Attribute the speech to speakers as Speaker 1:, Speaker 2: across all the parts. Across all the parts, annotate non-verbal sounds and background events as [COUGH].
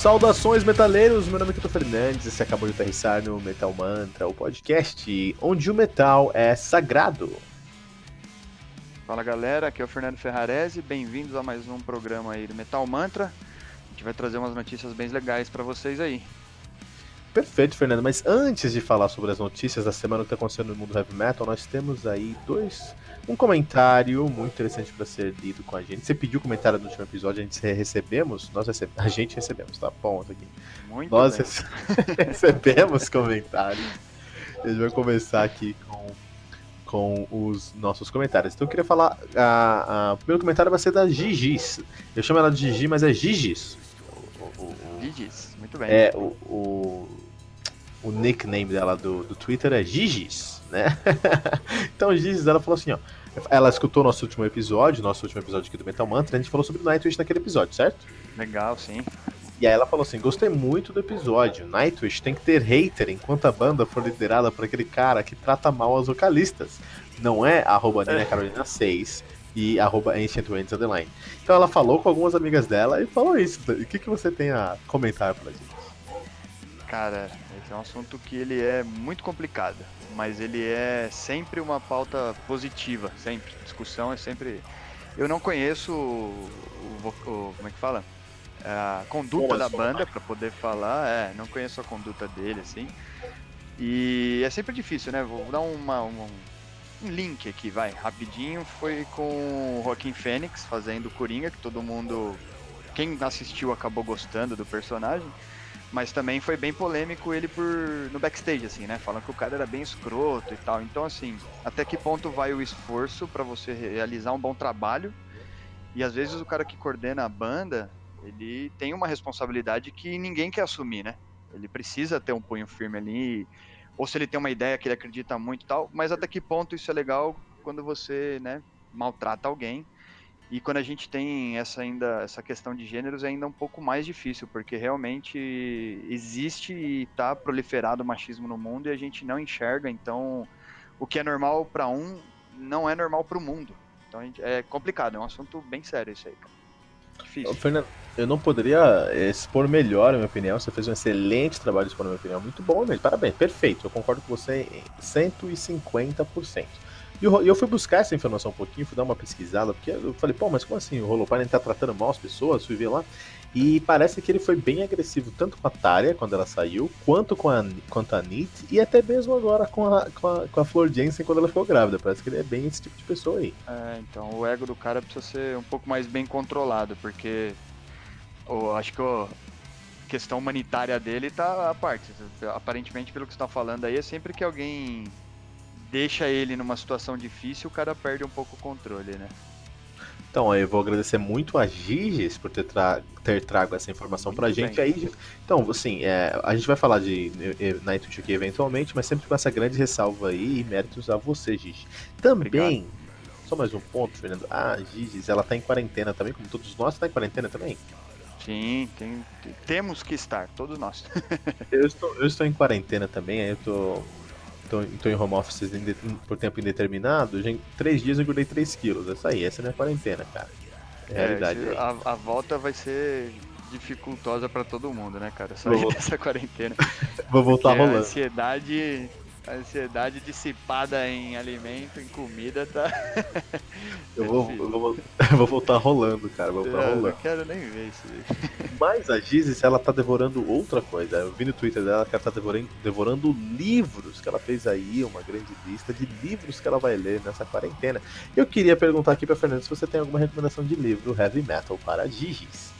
Speaker 1: Saudações metaleiros, meu nome é Kito Fernandes e você acabou de aterrissar no Metal Mantra, o podcast onde o metal é sagrado.
Speaker 2: Fala galera, aqui é o Fernando Ferrarese, bem-vindos a mais um programa aí do Metal Mantra. A gente vai trazer umas notícias bem legais para vocês aí.
Speaker 1: Perfeito, Fernando, mas antes de falar sobre as notícias da semana que está acontecendo no mundo heavy metal, nós temos aí dois um comentário muito interessante para ser lido com a gente. Você pediu comentário no último episódio, a gente recebemos, nós recebemos, a gente recebemos, tá bom aqui. Muito nós bem. [LAUGHS] recebemos comentários. A gente vai começar aqui com, com os nossos comentários. Então eu queria falar, a, a, o primeiro comentário vai ser da Gigis. Eu chamo ela de Gigi, mas é Gigis.
Speaker 2: Gigis, muito bem.
Speaker 1: É, o, o, nickname dela do, do Twitter é Gigis, né? [LAUGHS] então Gigis, ela falou assim, ó. Ela escutou nosso último episódio, nosso último episódio aqui do Metal Mantra, a gente falou sobre Nightwish naquele episódio, certo?
Speaker 2: Legal, sim.
Speaker 1: E aí ela falou assim: gostei muito do episódio. Nightwish tem que ter hater enquanto a banda for liderada por aquele cara que trata mal as vocalistas. Não é arroba Nina Carolina 6 e arroba Ancient Winds Underline. Então ela falou com algumas amigas dela e falou isso. O que, que você tem a comentar pra gente?
Speaker 2: Cara, é um assunto que ele é muito complicado mas ele é sempre uma pauta positiva, sempre. Discussão é sempre. Eu não conheço o, o, o como é que fala? A conduta da banda para poder falar, é, não conheço a conduta dele, assim. E é sempre difícil, né? Vou dar uma, uma um link aqui, vai, rapidinho. Foi com o Joaquim Fênix fazendo Coringa, que todo mundo, quem assistiu acabou gostando do personagem. Mas também foi bem polêmico ele por no backstage, assim, né? Falando que o cara era bem escroto e tal. Então, assim, até que ponto vai o esforço para você realizar um bom trabalho? E às vezes o cara que coordena a banda, ele tem uma responsabilidade que ninguém quer assumir, né? Ele precisa ter um punho firme ali, ou se ele tem uma ideia que ele acredita muito e tal, mas até que ponto isso é legal quando você, né, maltrata alguém e quando a gente tem essa ainda essa questão de gêneros é ainda um pouco mais difícil, porque realmente existe e está proliferado o machismo no mundo e a gente não enxerga, então o que é normal para um não é normal para o mundo. Então gente, é complicado, é um assunto bem sério isso aí.
Speaker 1: Difícil. Fernando, eu não poderia expor melhor a minha opinião. Você fez um excelente trabalho expor a minha opinião. Muito bom mesmo. Parabéns, perfeito. Eu concordo com você em 150%. E eu, eu, fui buscar essa informação um pouquinho, fui dar uma pesquisada, porque eu falei, pô, mas como assim? O Holopine tá tratando mal as pessoas? Fui ver lá. E parece que ele foi bem agressivo tanto com a Tária quando ela saiu, quanto com a, quanto a Nit, e até mesmo agora com a, com, a, com a Flor Jensen quando ela ficou grávida. Parece que ele é bem esse tipo de pessoa aí.
Speaker 2: É, então o ego do cara precisa ser um pouco mais bem controlado, porque oh, acho que a questão humanitária dele tá à parte. Aparentemente, pelo que você tá falando aí, é sempre que alguém deixa ele numa situação difícil, o cara perde um pouco o controle, né?
Speaker 1: Então, eu vou agradecer muito a Giges por ter, tra ter trago essa informação muito pra gente bem. aí. Então, assim, é, a gente vai falar de Nightwish aqui eventualmente, mas sempre com essa grande ressalva aí e méritos a você, Giges. Também, Obrigado. só mais um ponto, Fernando. A Giges, ela tá em quarentena também, como todos nós, tá em quarentena também?
Speaker 2: Sim, tem, temos que estar, todos nós. [LAUGHS]
Speaker 1: eu, estou, eu estou em quarentena também, aí eu tô tô, em home office por tempo indeterminado, em três dias eu engordei 3 quilos. Essa aí, essa é a minha quarentena, cara.
Speaker 2: É, realidade. É, a, a, volta vai ser dificultosa para todo mundo, né, cara? Sair [LAUGHS] dessa quarentena.
Speaker 1: Vou voltar rolando. A
Speaker 2: ansiedade a ansiedade dissipada em alimento, em comida, tá. [LAUGHS]
Speaker 1: eu, vou, eu, vou, [LAUGHS] [LAUGHS] eu vou voltar rolando, cara. Vou voltar
Speaker 2: é,
Speaker 1: rolando.
Speaker 2: Não quero nem ver isso.
Speaker 1: Mas a Gizis, ela tá devorando outra coisa. Eu vi no Twitter dela que ela tá devorando, devorando livros que ela fez aí, uma grande lista de livros que ela vai ler nessa quarentena. Eu queria perguntar aqui pra Fernanda se você tem alguma recomendação de livro heavy metal para Gigis.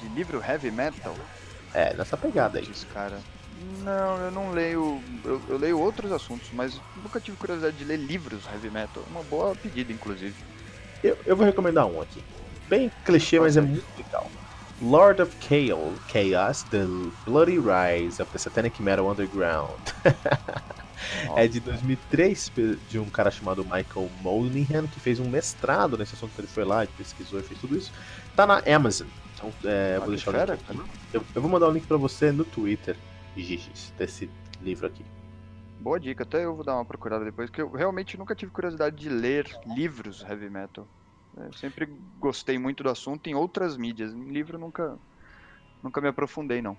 Speaker 2: de livro heavy metal?
Speaker 1: É, nessa pegada aí.
Speaker 2: Diz, cara. Não, eu não leio. Eu, eu, leio outros assuntos, mas nunca tive curiosidade de ler livros heavy metal. Uma boa pedida, inclusive.
Speaker 1: Eu, eu vou recomendar um aqui. Bem clichê, mas é muito legal. Lord of Chaos, Chaos, The Bloody Rise of the Satanic Metal Underground. [LAUGHS] é de 2003, de um cara chamado Michael Moynihan, que fez um mestrado nesse assunto. Ele foi lá, pesquisou e fez tudo isso. Tá na Amazon. Então, é, eu vou deixar o link. Eu, eu, vou mandar o um link pra você no Twitter, Gigis, desse livro aqui.
Speaker 2: Boa dica, até eu vou dar uma procurada depois, porque eu realmente nunca tive curiosidade de ler livros heavy metal. Eu sempre gostei muito do assunto em outras mídias. Em livro nunca, nunca me aprofundei, não.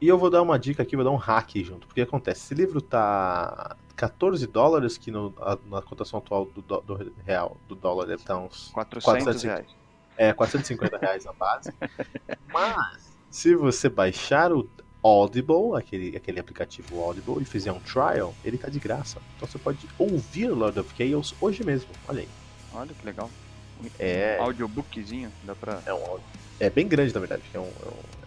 Speaker 1: E eu vou dar uma dica aqui, vou dar um hack junto. Porque acontece, esse livro tá 14 dólares, que no, a, na cotação atual do, do, do, real, do dólar deve estar uns
Speaker 2: 400 450, reais.
Speaker 1: É, 450 reais na base. [LAUGHS] Mas, se você baixar o Audible, aquele, aquele aplicativo Audible, e fizer um trial, ele tá de graça. Então você pode ouvir Lord of Chaos hoje mesmo. Olha aí.
Speaker 2: Olha que legal.
Speaker 1: É.
Speaker 2: Um audiobookzinho, dá pra.
Speaker 1: É um É bem grande, na verdade. É, um,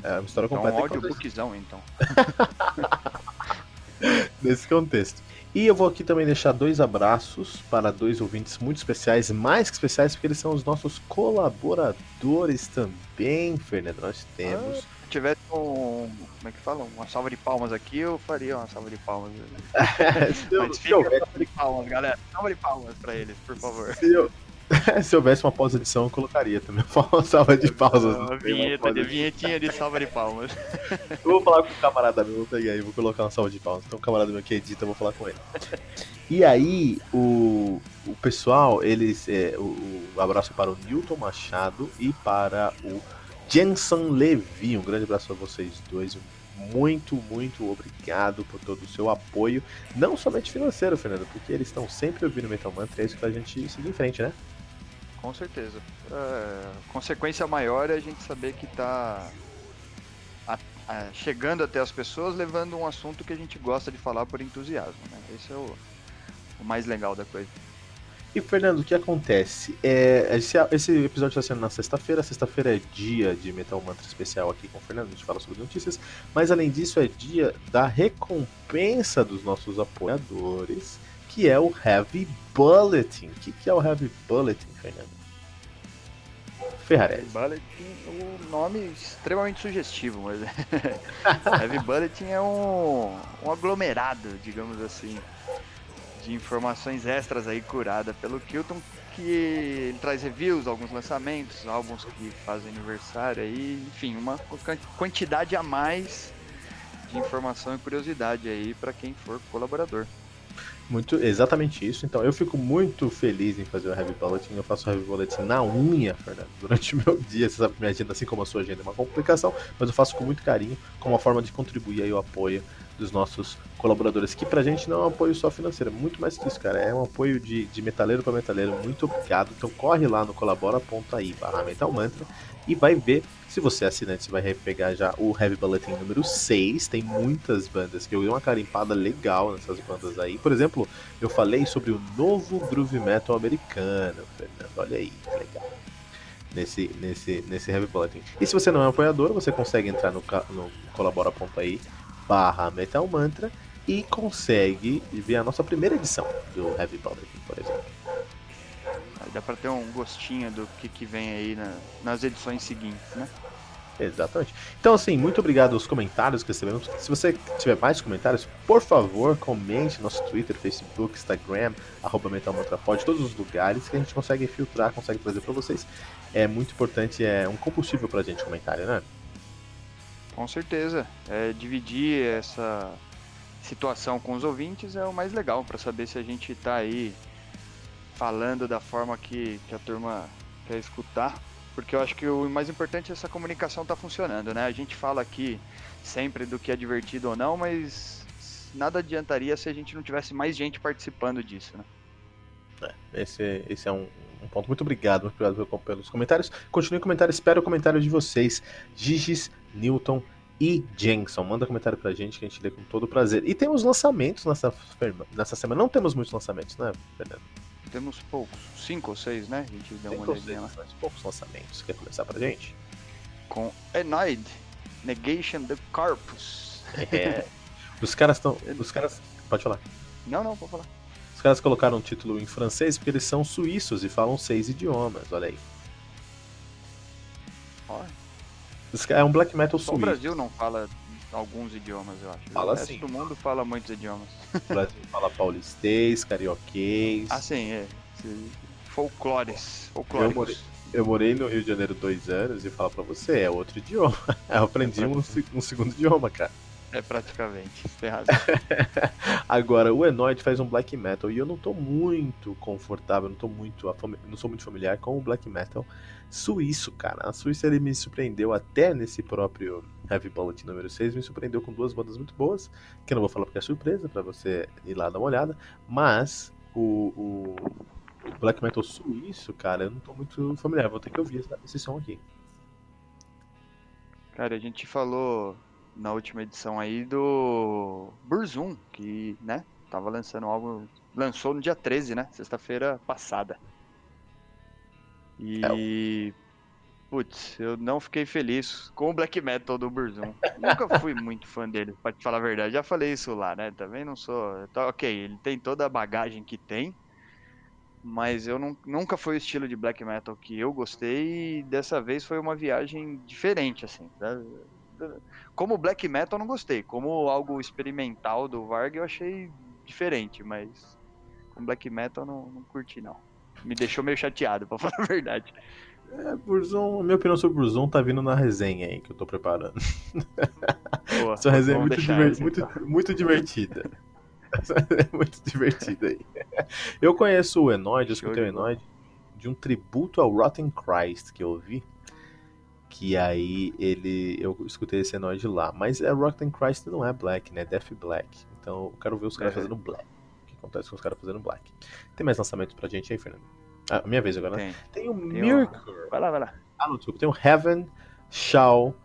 Speaker 1: é, é uma história completa.
Speaker 2: É um audiobookzão, então. [LAUGHS]
Speaker 1: Nesse contexto. E eu vou aqui também deixar dois abraços para dois ouvintes muito especiais, mais que especiais, porque eles são os nossos colaboradores também, Fernando. Nós temos.
Speaker 2: Se tivesse um. Como é que fala? Uma salva de palmas aqui, eu faria uma salva de palmas. [LAUGHS] se eu, Mas fica salva de palmas, galera. Salva de palmas para eles, por favor.
Speaker 1: Se eu, [LAUGHS] Se houvesse uma pós-edição, eu colocaria também. Uma [LAUGHS] salva de pausas.
Speaker 2: Uma vinheta, de vinhetinha de salva de palmas.
Speaker 1: Eu vou falar com o camarada meu, vou pegar aí, vou colocar uma salva de palmas. Então, o camarada meu que edita, eu vou falar com ele. E aí, o, o pessoal, eles. É, o, o abraço para o Newton Machado e para o Jensen Levi. Um grande abraço para vocês dois. Muito, muito obrigado por todo o seu apoio. Não somente financeiro, Fernando, porque eles estão sempre ouvindo Metal Mantra. É isso que a gente seguir em frente, né?
Speaker 2: Com certeza. É, consequência maior é a gente saber que está chegando até as pessoas, levando um assunto que a gente gosta de falar por entusiasmo. Né? Esse é o, o mais legal da coisa.
Speaker 1: E Fernando, o que acontece? É, esse, esse episódio está sendo na sexta-feira. Sexta-feira é dia de Metal Mantra especial aqui com o Fernando. A gente fala sobre notícias. Mas além disso, é dia da recompensa dos nossos apoiadores, que é o Heavy Bulletin. O que, que é o Heavy Bulletin, Fernando?
Speaker 2: Ferrarese. Bulletin, o nome extremamente sugestivo, mas [LAUGHS] Heavy Bulletin é um, um aglomerado, digamos assim, de informações extras aí curada pelo Kilton, que ele traz reviews, alguns lançamentos, álbuns que fazem aniversário aí, enfim, uma quantidade a mais de informação e curiosidade aí para quem for colaborador.
Speaker 1: Muito, exatamente isso. Então, eu fico muito feliz em fazer o Heavy Bulletin. Eu faço o Heavy Bulletin na unha, Fernando, [LAUGHS] durante o meu dia. Você sabe que minha agenda, assim como a sua agenda, é uma complicação, mas eu faço com muito carinho, como uma forma de contribuir aí o apoio dos nossos colaboradores, que pra gente não é um apoio só financeiro, é muito mais que isso, cara. É um apoio de, de metaleiro para metaleiro. Muito obrigado. Então, corre lá no colabora.ai barra Metal Mantra e vai ver. Se você é assinante, você vai pegar já o Heavy Bulletin número 6. Tem muitas bandas que eu dei uma carimpada legal nessas bandas aí. Por exemplo, eu falei sobre o novo groove metal americano, Fernando. Olha aí, que legal. Nesse, nesse, nesse Heavy Bulletin. E se você não é um apoiador, você consegue entrar no, no colabora.ai barra Metal Mantra e consegue ver a nossa primeira edição do Heavy Bulletin, por exemplo.
Speaker 2: Dá pra ter um gostinho do que, que vem aí na, nas edições seguintes, né?
Speaker 1: Exatamente. Então, assim, muito obrigado aos comentários que recebemos. Se você tiver mais comentários, por favor, comente no nosso Twitter, Facebook, Instagram, arroba MetalMantraPod, todos os lugares que a gente consegue filtrar, consegue trazer para vocês. É muito importante, é um combustível pra gente comentário, né?
Speaker 2: Com certeza. É, dividir essa situação com os ouvintes é o mais legal para saber se a gente tá aí falando da forma que, que a turma quer escutar porque eu acho que o mais importante é essa comunicação tá funcionando, né? A gente fala aqui sempre do que é divertido ou não, mas nada adiantaria se a gente não tivesse mais gente participando disso, né?
Speaker 1: É, esse, esse é um, um, ponto. Muito obrigado, muito obrigado pelos comentários. Continue o comentário, espero o comentário de vocês. Gigis, Newton e Jenson. Manda comentário pra gente que a gente lê com todo prazer. E temos lançamentos nessa, nessa semana. Não temos muitos lançamentos, né, Fernando?
Speaker 2: temos poucos, cinco ou seis, né? A gente deu
Speaker 1: cinco
Speaker 2: uma olhadinha lá.
Speaker 1: Mas poucos lançamentos. Quer começar pra gente?
Speaker 2: com Enoid, Negation the Corpus.
Speaker 1: É. Os caras estão. [LAUGHS] Os caras. Pode falar.
Speaker 2: Não, não, pode falar.
Speaker 1: Os caras colocaram o título em francês porque eles são suíços e falam seis idiomas, olha aí.
Speaker 2: Olha.
Speaker 1: É um black metal
Speaker 2: Só o
Speaker 1: suíço.
Speaker 2: Brasil não fala alguns idiomas, eu acho.
Speaker 1: Fala
Speaker 2: o resto
Speaker 1: sim.
Speaker 2: do mundo fala muitos idiomas.
Speaker 1: O Brasil fala paulistês, carioquês.
Speaker 2: Ah, sim, é. Esse- Folclores.
Speaker 1: Eu morei- Eu morei no Rio de Janeiro dois anos e falo pra você, é outro idioma. [LAUGHS] Eu aprendi um, um segundo idioma, cara.
Speaker 2: É praticamente. Tem razão. [LAUGHS]
Speaker 1: Agora, o Enoid faz um black metal e eu não tô muito confortável, não tô muito, não sou muito familiar com o black metal suíço, cara. A Suíça ele me surpreendeu até nesse próprio Heavy Bullet número 6, me surpreendeu com duas bandas muito boas, que eu não vou falar porque é surpresa pra você ir lá dar uma olhada, mas o, o- o black metal suíço, cara, eu não tô muito familiar, vou ter que ouvir esse, esse som aqui.
Speaker 2: Cara, a gente falou na última edição aí do Burzum, que, né, tava lançando algo. Lançou no dia 13, né? Sexta-feira passada. E. Putz, eu não fiquei feliz com o black metal do Burzum. Nunca fui muito fã dele, pra te falar a verdade. Já falei isso lá, né? Também não sou. Tá, ok, ele tem toda a bagagem que tem. Mas eu não, nunca foi o estilo de black metal que eu gostei e dessa vez foi uma viagem diferente, assim. né? Como black metal eu não gostei, como algo experimental do Varg eu achei diferente, mas com black metal eu não, não curti não. Me deixou meio chateado, [LAUGHS] pra falar a verdade.
Speaker 1: É, a minha opinião sobre o tá vindo na resenha aí que eu tô preparando.
Speaker 2: Boa,
Speaker 1: Essa resenha é muito, diver- muito,
Speaker 2: então.
Speaker 1: muito divertida. Essa resenha é muito divertida aí. Eu conheço o Enoid, eu escutei o. Enoid de um tributo ao Rotten Christ que eu ouvi. Que aí ele. Eu escutei esse Enoid lá. Mas é Rotten Christ não é black, né? Death Black. Então eu quero ver os caras
Speaker 2: É.
Speaker 1: fazendo black. O que acontece com os caras fazendo black. Tem mais lançamentos pra gente aí, Fernando? Ah, minha vez agora, né?
Speaker 2: Tem.
Speaker 1: Tem o
Speaker 2: Tem
Speaker 1: Mirror.
Speaker 2: Vai lá, vai lá.
Speaker 1: Ah, não, desculpa. Tem o Heaven Shall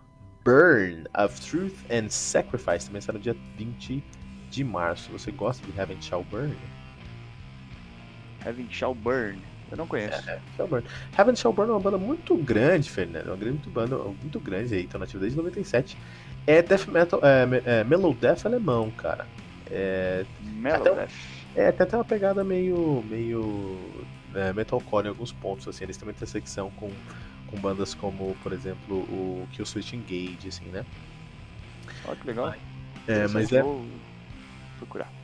Speaker 1: Burn of Truth and Sacrifice. Também sai no dia 20 de março. Você gosta de Heaven Shall Burn?
Speaker 2: Heaven Shall Burn. Eu não conheço.
Speaker 1: Shall Burn. Heaven Shall Burn é uma banda muito grande, Fernando. É uma grande muito banda, muito grande aí. Estão nativa desde 97. É death metal, é, é mellow death alemão, cara. É,
Speaker 2: Mellow
Speaker 1: Até
Speaker 2: Death.
Speaker 1: é tem até uma pegada meio, meio é, metalcore em alguns pontos, assim. Eles têm intersecção com, com bandas como, por exemplo, o Kill Switch Engage, assim, né?
Speaker 2: Olha que legal.
Speaker 1: É, mas
Speaker 2: Interessante,
Speaker 1: é,
Speaker 2: Vou procurar.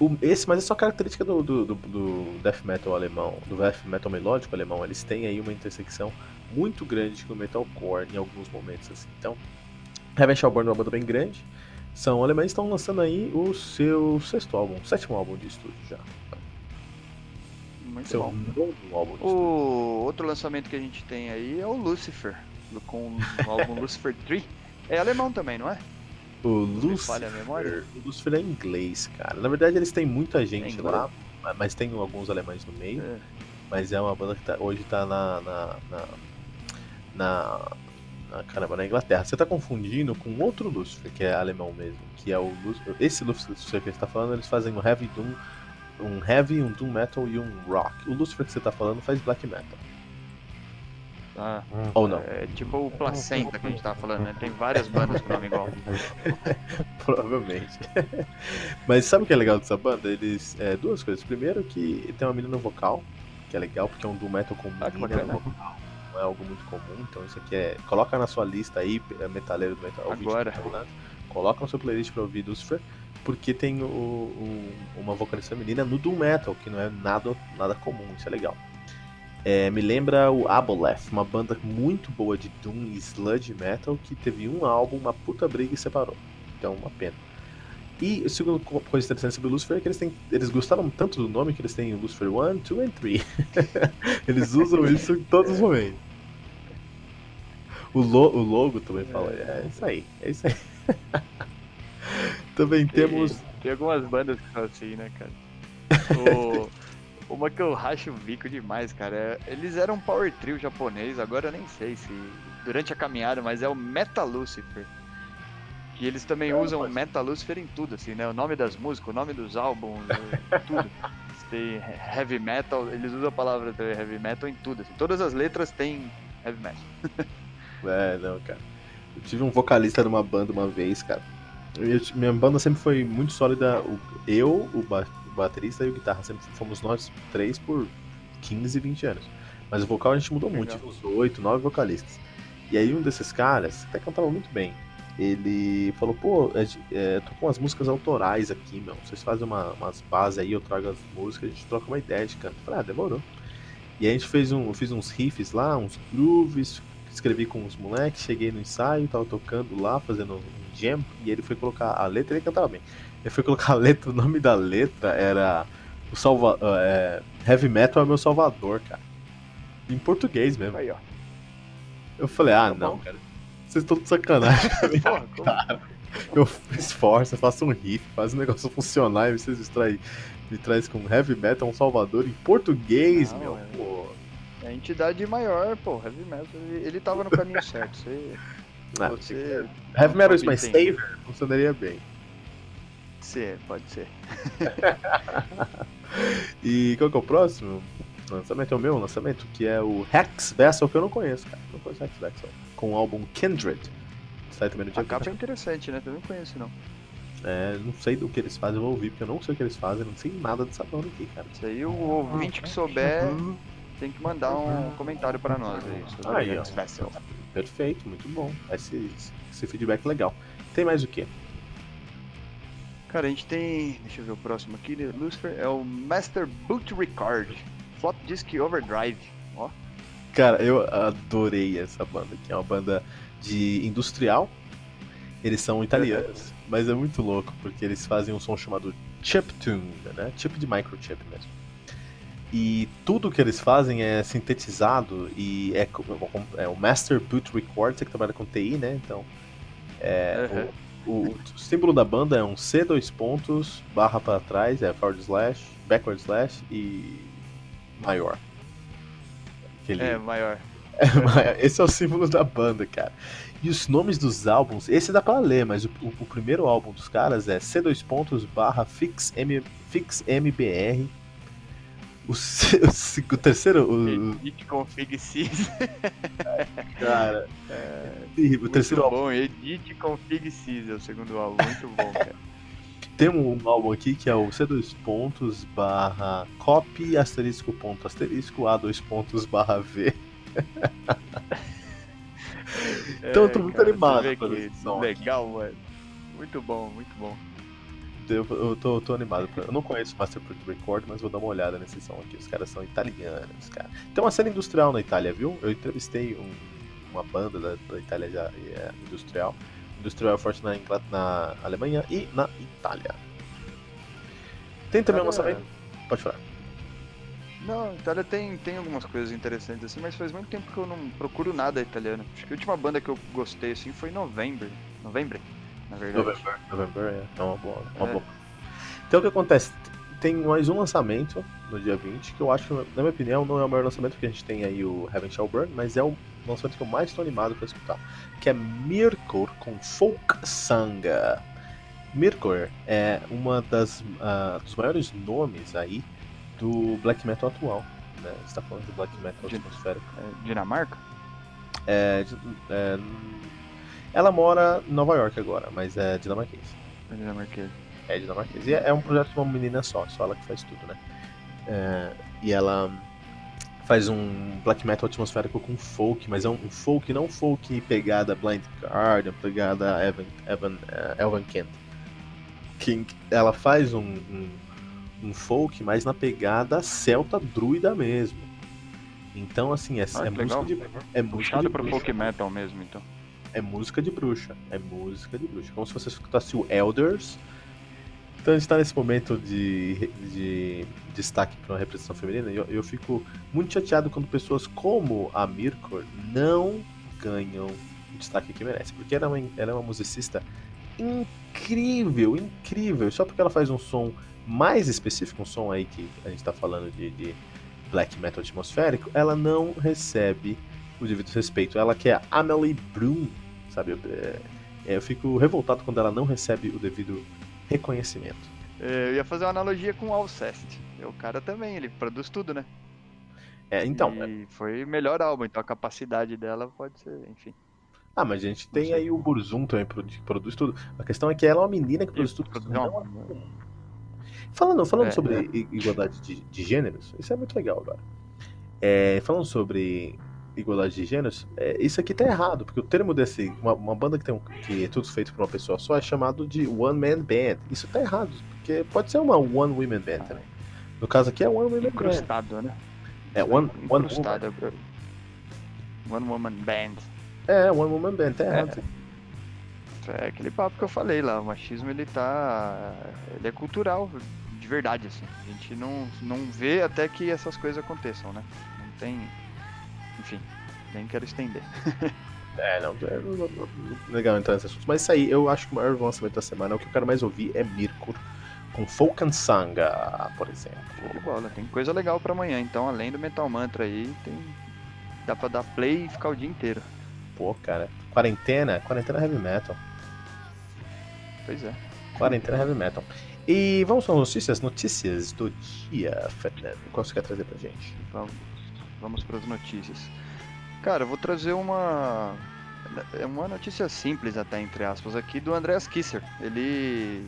Speaker 1: O- esse, mas é só característica do, do, do- do death metal alemão, do death metal melódico alemão. Eles têm aí uma intersecção muito grande com o metalcore em alguns momentos, assim. Então, Heaven Shall Burn é uma banda bem grande. São alemães estão lançando aí o seu sexto álbum, sétimo álbum de estúdio já.
Speaker 2: Muito
Speaker 1: Seu
Speaker 2: bom.
Speaker 1: novo álbum de estúdio.
Speaker 2: O outro lançamento que a gente tem aí é o Lucifer, com o álbum [LAUGHS] Lucifer 3. É alemão também, não é?
Speaker 1: O Lucifer, o Lucifer é inglês, cara. Na verdade, eles têm muita gente
Speaker 2: inglês?
Speaker 1: lá, mas tem alguns alemães no meio.
Speaker 2: É.
Speaker 1: Mas é uma banda que tá- hoje tá na. na. na. na, na- caramba, na Inglaterra. Você tá confundindo com outro Lucifer, que é alemão mesmo. Que é o Lucifer. Esse Lucifer que você tá falando, eles fazem um heavy doom. Um heavy, um doom metal e um rock. O Lucifer que você tá falando faz black metal.
Speaker 2: Ah,
Speaker 1: Ou não.
Speaker 2: é tipo o Placenta que a gente tava falando, né? Tem várias bandas com nome igual.
Speaker 1: Provavelmente. Mas sabe o que é legal dessa banda? Eles. É, duas coisas. Primeiro que tem uma menina no vocal, que é legal, porque é um doom metal com
Speaker 2: Ah,
Speaker 1: menina no vocal. Não é algo muito comum, então isso aqui é. Coloca na sua lista aí, é, metaleiro do metal.
Speaker 2: Agora.
Speaker 1: do metal, né? Coloca na sua playlist pra ouvir Lucifer, porque tem o, o- uma vocalista feminina no Doom Metal, que não é nada, nada comum, isso é legal. É, me lembra o Aboleth, uma banda muito boa de Doom e Sludge Metal, que teve um álbum, uma puta briga e separou. Então, uma pena. E a segunda co- coisa interessante sobre o Lucifer é que eles, têm, eles gostaram tanto do nome que eles têm Lucifer 1, 2 e 3. eles usam isso em todos os momentos. O, lo- o logo também fala, é isso aí, é isso aí. [LAUGHS] também temos.
Speaker 2: Tem, tem algumas bandas que são assim, né, cara? [LAUGHS] O, uma que eu racho o bico demais, cara. é- eles eram um power trio japonês, agora eu nem sei se durante a caminhada, mas é o Meta Lucifer. Que eles também usam
Speaker 1: pode-
Speaker 2: Meta Lucifer em tudo, assim, né? O nome das músicas, o nome dos álbuns, é, tudo. [LAUGHS] Eles têm heavy metal, eles usam a palavra heavy metal em tudo, assim. Todas as letras têm heavy metal. [LAUGHS]
Speaker 1: É, não, cara. Eu tive um vocalista numa banda uma vez, cara. Eu, minha banda sempre foi muito sólida. O, eu, o, o baterista e o guitarra sempre fomos nós três por 15, 20 anos. Mas o vocal a gente mudou Legal. muito, uns 8, 9 vocalistas. E aí um desses caras, até cantava muito bem, ele falou, pô, é, tô com umas músicas autorais aqui, meu. Vocês fazem uma, umas bases aí, eu trago as músicas, a gente troca uma ideia de canto. Eu falei, ah, demorou. E aí a gente fez um, eu fiz uns riffs lá, uns grooves, escrevi com os moleques, cheguei no ensaio, tava tocando lá, fazendo um jam, e ele foi colocar a letra, ele cantava bem. Ele foi colocar a letra, o nome da letra era o Salva, é, Heavy Metal é meu salvador, cara. Em português mesmo.
Speaker 2: Aí, ó.
Speaker 1: Eu falei, ah, tá não, cara. Vocês estão de sacanagem. [LAUGHS] Porra, [LAUGHS] cara. Eu esforço, eu faço um riff, faz o negócio funcionar e vocês distraem, me traz com heavy metal um salvador em português, não, meu. É, pô.
Speaker 2: é a entidade maior, pô, heavy metal, ele, ele tava no caminho certo. Você,
Speaker 1: não, [LAUGHS] você heavy metal is my saver funcionaria bem.
Speaker 2: Sim, pode ser. [LAUGHS]
Speaker 1: e qual que é o próximo? lançamento é o meu lançamento, que é o Hex Vessel, que eu não conheço, cara. Não conheço Hex Vessel. Com o álbum Kindred.
Speaker 2: Sai também no dia A capa é interessante, né? Eu não conheço, não.
Speaker 1: É, não sei do que eles fazem, eu vou ouvir, porque eu não sei o que eles fazem, não sei nada dessa banda aqui, cara.
Speaker 2: Isso aí, o ouvinte que souber uhum. tem que mandar um comentário para nós aí sobre aí, Hex Vessel.
Speaker 1: Perfeito, muito bom. Esse, esse feedback legal. Tem mais o que?
Speaker 2: Cara, a gente tem. Deixa eu ver o próximo aqui. Lucifer é o Master Boot Record. Flop Disk Overdrive. Ó.
Speaker 1: Cara, eu adorei essa banda, que é uma banda de industrial. Eles são italianos, mas é muito louco, porque eles fazem um som chamado chiptune, né? Chip de microchip mesmo. E tudo que eles fazem é sintetizado e é, é o Master Boot Record, você que trabalha com TI, né? Então, é, uhum. o, o, símbolo da banda é um C dois pontos, barra para trás, é forward slash, backward slash e maior.
Speaker 2: Aquele... [LAUGHS] É, maior.
Speaker 1: Esse é o símbolo da banda, cara. E os nomes dos álbuns, esse dá pra ler, mas o, o, o primeiro álbum dos caras é C2 pontos barra Fix, M, Fix MBR. O, [LAUGHS] o, o terceiro. O,
Speaker 2: Edit Config Sys.
Speaker 1: Cara,
Speaker 2: é, o terceiro bom, álbum. Edit Config Sys é o segundo álbum, muito bom, cara.
Speaker 1: Tem um álbum aqui que é o C2 pontos barra copy asterisco ponto asterisco A2 pontos barra V. [LAUGHS] então eu tô muito cara, animado
Speaker 2: som. Legal, mano. Muito bom, muito bom.
Speaker 1: Eu, eu tô, tô animado. Pra... Eu não conheço Master Record, mas vou dar uma olhada nesse som aqui. Os caras são italianos, cara. Tem uma cena industrial na Itália, viu? Eu entrevistei um, uma banda da, da Itália já, é, industrial industrial forte na, na Alemanha e na Itália. Tem também um lançamento. Pode falar.
Speaker 2: Não, a Itália tem, tem algumas coisas interessantes assim, mas faz muito tempo que eu não procuro nada italiano. Acho que a última banda que eu gostei assim foi November. November, na verdade.
Speaker 1: November, November é, é uma boa. Uma é. boa. Então o que acontece? Tem mais um lançamento no dia 20, que eu acho, na minha opinião, não é o maior lançamento, porque a gente tem aí o Heaven Shall Burn, mas é o lançamento que eu mais estou animado para escutar, que é Mirkor com Folk Sanga. Mirkor é uma das uh, dos maiores nomes aí do black metal atual. Né? Você está falando de black metal de, atmosférico.
Speaker 2: É, Dinamarca?
Speaker 1: É, é, ela mora em Nova York agora, mas é dinamarquês.
Speaker 2: É dinamarquês.
Speaker 1: É dinamarquês. E é, é um projeto de uma menina só, só ela que faz tudo, né? É, e ela faz um black metal atmosférico com folk, mas é um, folk, não folk pegada Blind Guardian, pegada Evan, Evan, uh, Elvan Kent. Que ela faz um, um, um, folk, mas na pegada celta druida mesmo. Então, assim, é, ah, é música de. É
Speaker 2: pra folk metal mesmo, então.
Speaker 1: É música de bruxa. É música de bruxa. Como se você escutasse o Elders então a gente está nesse momento de, de destaque para uma representação feminina eu, eu, fico muito chateado quando pessoas como a Mirkor não ganham o destaque que merece. Porque ela é, uma, ela é uma musicista incrível, incrível. Só porque ela faz um som mais específico, um som aí que a gente está falando de, de black metal atmosférico, ela não recebe o devido respeito. Ela que é Amelie Bloom, sabe? É, eu fico revoltado quando ela não recebe o devido reconhecimento.
Speaker 2: É, eu ia fazer uma analogia com o Alcest. O cara também, ele produz tudo, né?
Speaker 1: É, então.
Speaker 2: E foi melhor álbum, então a capacidade dela pode ser, enfim.
Speaker 1: Ah, mas a gente tem aí o Burzum também que produz tudo. A questão é que ela é uma menina que produz tudo. Não, Falando, falando é, sobre é. igualdade de, de, gêneros, isso é muito legal agora. É, falando sobre igualdade de gêneros, é, isso aqui tá errado, porque o termo desse. Uma, uma banda que, tem um, que é tudo feito por uma pessoa só é chamado de One Man Band. Isso tá errado, porque pode ser uma One Women Band também. No caso aqui é One Women
Speaker 2: Band. né?
Speaker 1: É, One, one
Speaker 2: Woman. One Woman Band.
Speaker 1: É, One Woman Band, tá errado.
Speaker 2: É. é aquele papo que eu falei lá, o machismo ele tá. ele é cultural, de verdade, assim. A gente não, não vê até que essas coisas aconteçam, né? Não tem. Enfim, nem quero estender. [LAUGHS]
Speaker 1: é, não, é legal entrar nesse assunto. Mas isso aí, eu acho que o maior lançamento da semana, o que eu quero mais ouvir é Mirkur com Folkansanga, por exemplo.
Speaker 2: De bola, tem coisa legal para amanhã, então além do Metal Mantra aí, tem dá pra dar play e ficar o dia inteiro.
Speaker 1: Pô, cara, quarentena, quarentena heavy metal.
Speaker 2: Pois é.
Speaker 1: Quarentena heavy metal. E vamos para notícias, notícias do dia, Fernando. Qual você quer trazer pra gente?
Speaker 2: Vamos, vamos para as notícias. Cara, eu vou trazer uma é uma notícia simples até entre aspas aqui do Andreas Kisser. Ele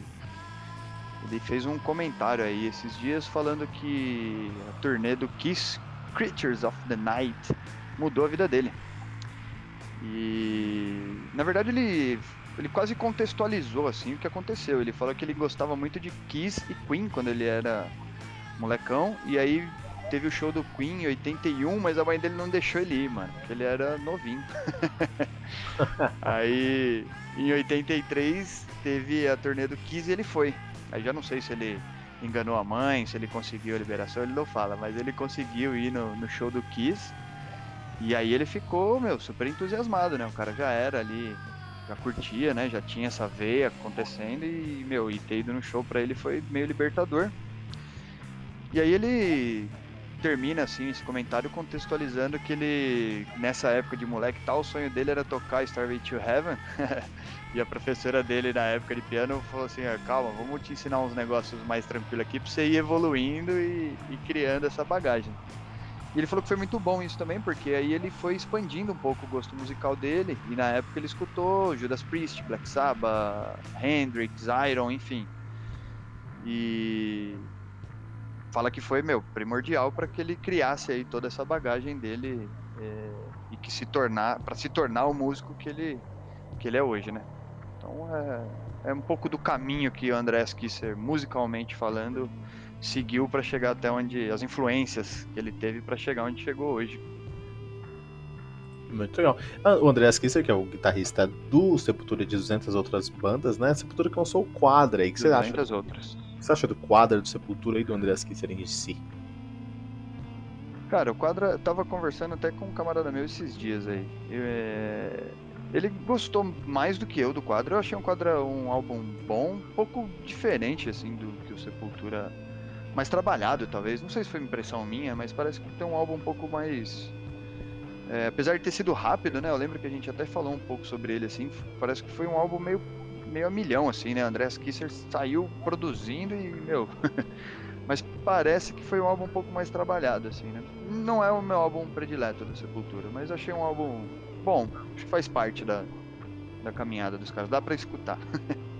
Speaker 2: ele fez um comentário aí esses dias falando que a turnê do Kiss Creatures of the Night mudou a vida dele. E na verdade ele ele quase contextualizou assim o que aconteceu. Ele falou que ele gostava muito de Kiss e Queen quando ele era molecão e aí teve o show do Queen em 81, mas a mãe dele não deixou ele ir, mano, porque ele era novinho. [LAUGHS] aí em 83 teve a turnê do Kiss e ele foi. Aí já não sei se ele enganou a mãe, se ele conseguiu a liberação, ele não fala, mas ele conseguiu ir no, no show do Kiss. E aí ele ficou, meu, super entusiasmado, né? O cara já era ali, já curtia, né? Já tinha essa veia acontecendo e, meu, e ter ido no show pra ele foi meio libertador. E aí ele termina assim esse comentário contextualizando que ele nessa época de moleque tal o sonho dele era tocar Starway to Heaven. [LAUGHS] E a professora dele na época de piano falou assim ah, calma vamos te ensinar uns negócios mais tranquilos aqui para você ir evoluindo e, e, criando essa bagagem. E ele falou que foi muito bom isso também porque aí ele foi expandindo um pouco o gosto musical dele e na época ele escutou Judas Priest Black Sabbath Hendrix Iron enfim. E fala que foi, meu, primordial para que ele criasse aí toda essa bagagem dele é, e que se tornar, para se tornar o músico que ele, que ele é hoje, né? Então é, é um pouco do caminho que o Andrés Kisser, musicalmente falando, seguiu para chegar até onde, as influências que ele teve para chegar onde chegou hoje.
Speaker 1: Muito legal. Ah, o Andreas Kisser, que é o guitarrista do Sepultura de 200 outras bandas, né? Sepultura que lançou o Quadra aí. O que você acha?
Speaker 2: 200 outras.
Speaker 1: Que você acha do Quadra do Sepultura e do Andreas Kisser em si?
Speaker 2: Cara, o Quadra tava conversando até com um camarada meu esses dias aí. Eu, é... Ele gostou mais do que eu do Quadra. Eu achei um Quadra um álbum bom, um pouco diferente assim do que o Sepultura mais trabalhado, talvez. Não sei se foi impressão minha, mas parece que tem um álbum um pouco mais é, apesar de ter sido rápido, né? Eu lembro que a gente até falou um pouco sobre ele, assim. Parece que foi um álbum meio, meio a milhão, assim, né? Andreas Kisser saiu produzindo e, meu. [LAUGHS] Mas parece que foi um álbum um pouco mais trabalhado, assim, né? Não é o meu álbum predileto da Sepultura, mas achei um álbum bom. Acho que faz parte da, da caminhada dos caras. Dá para escutar. [LAUGHS]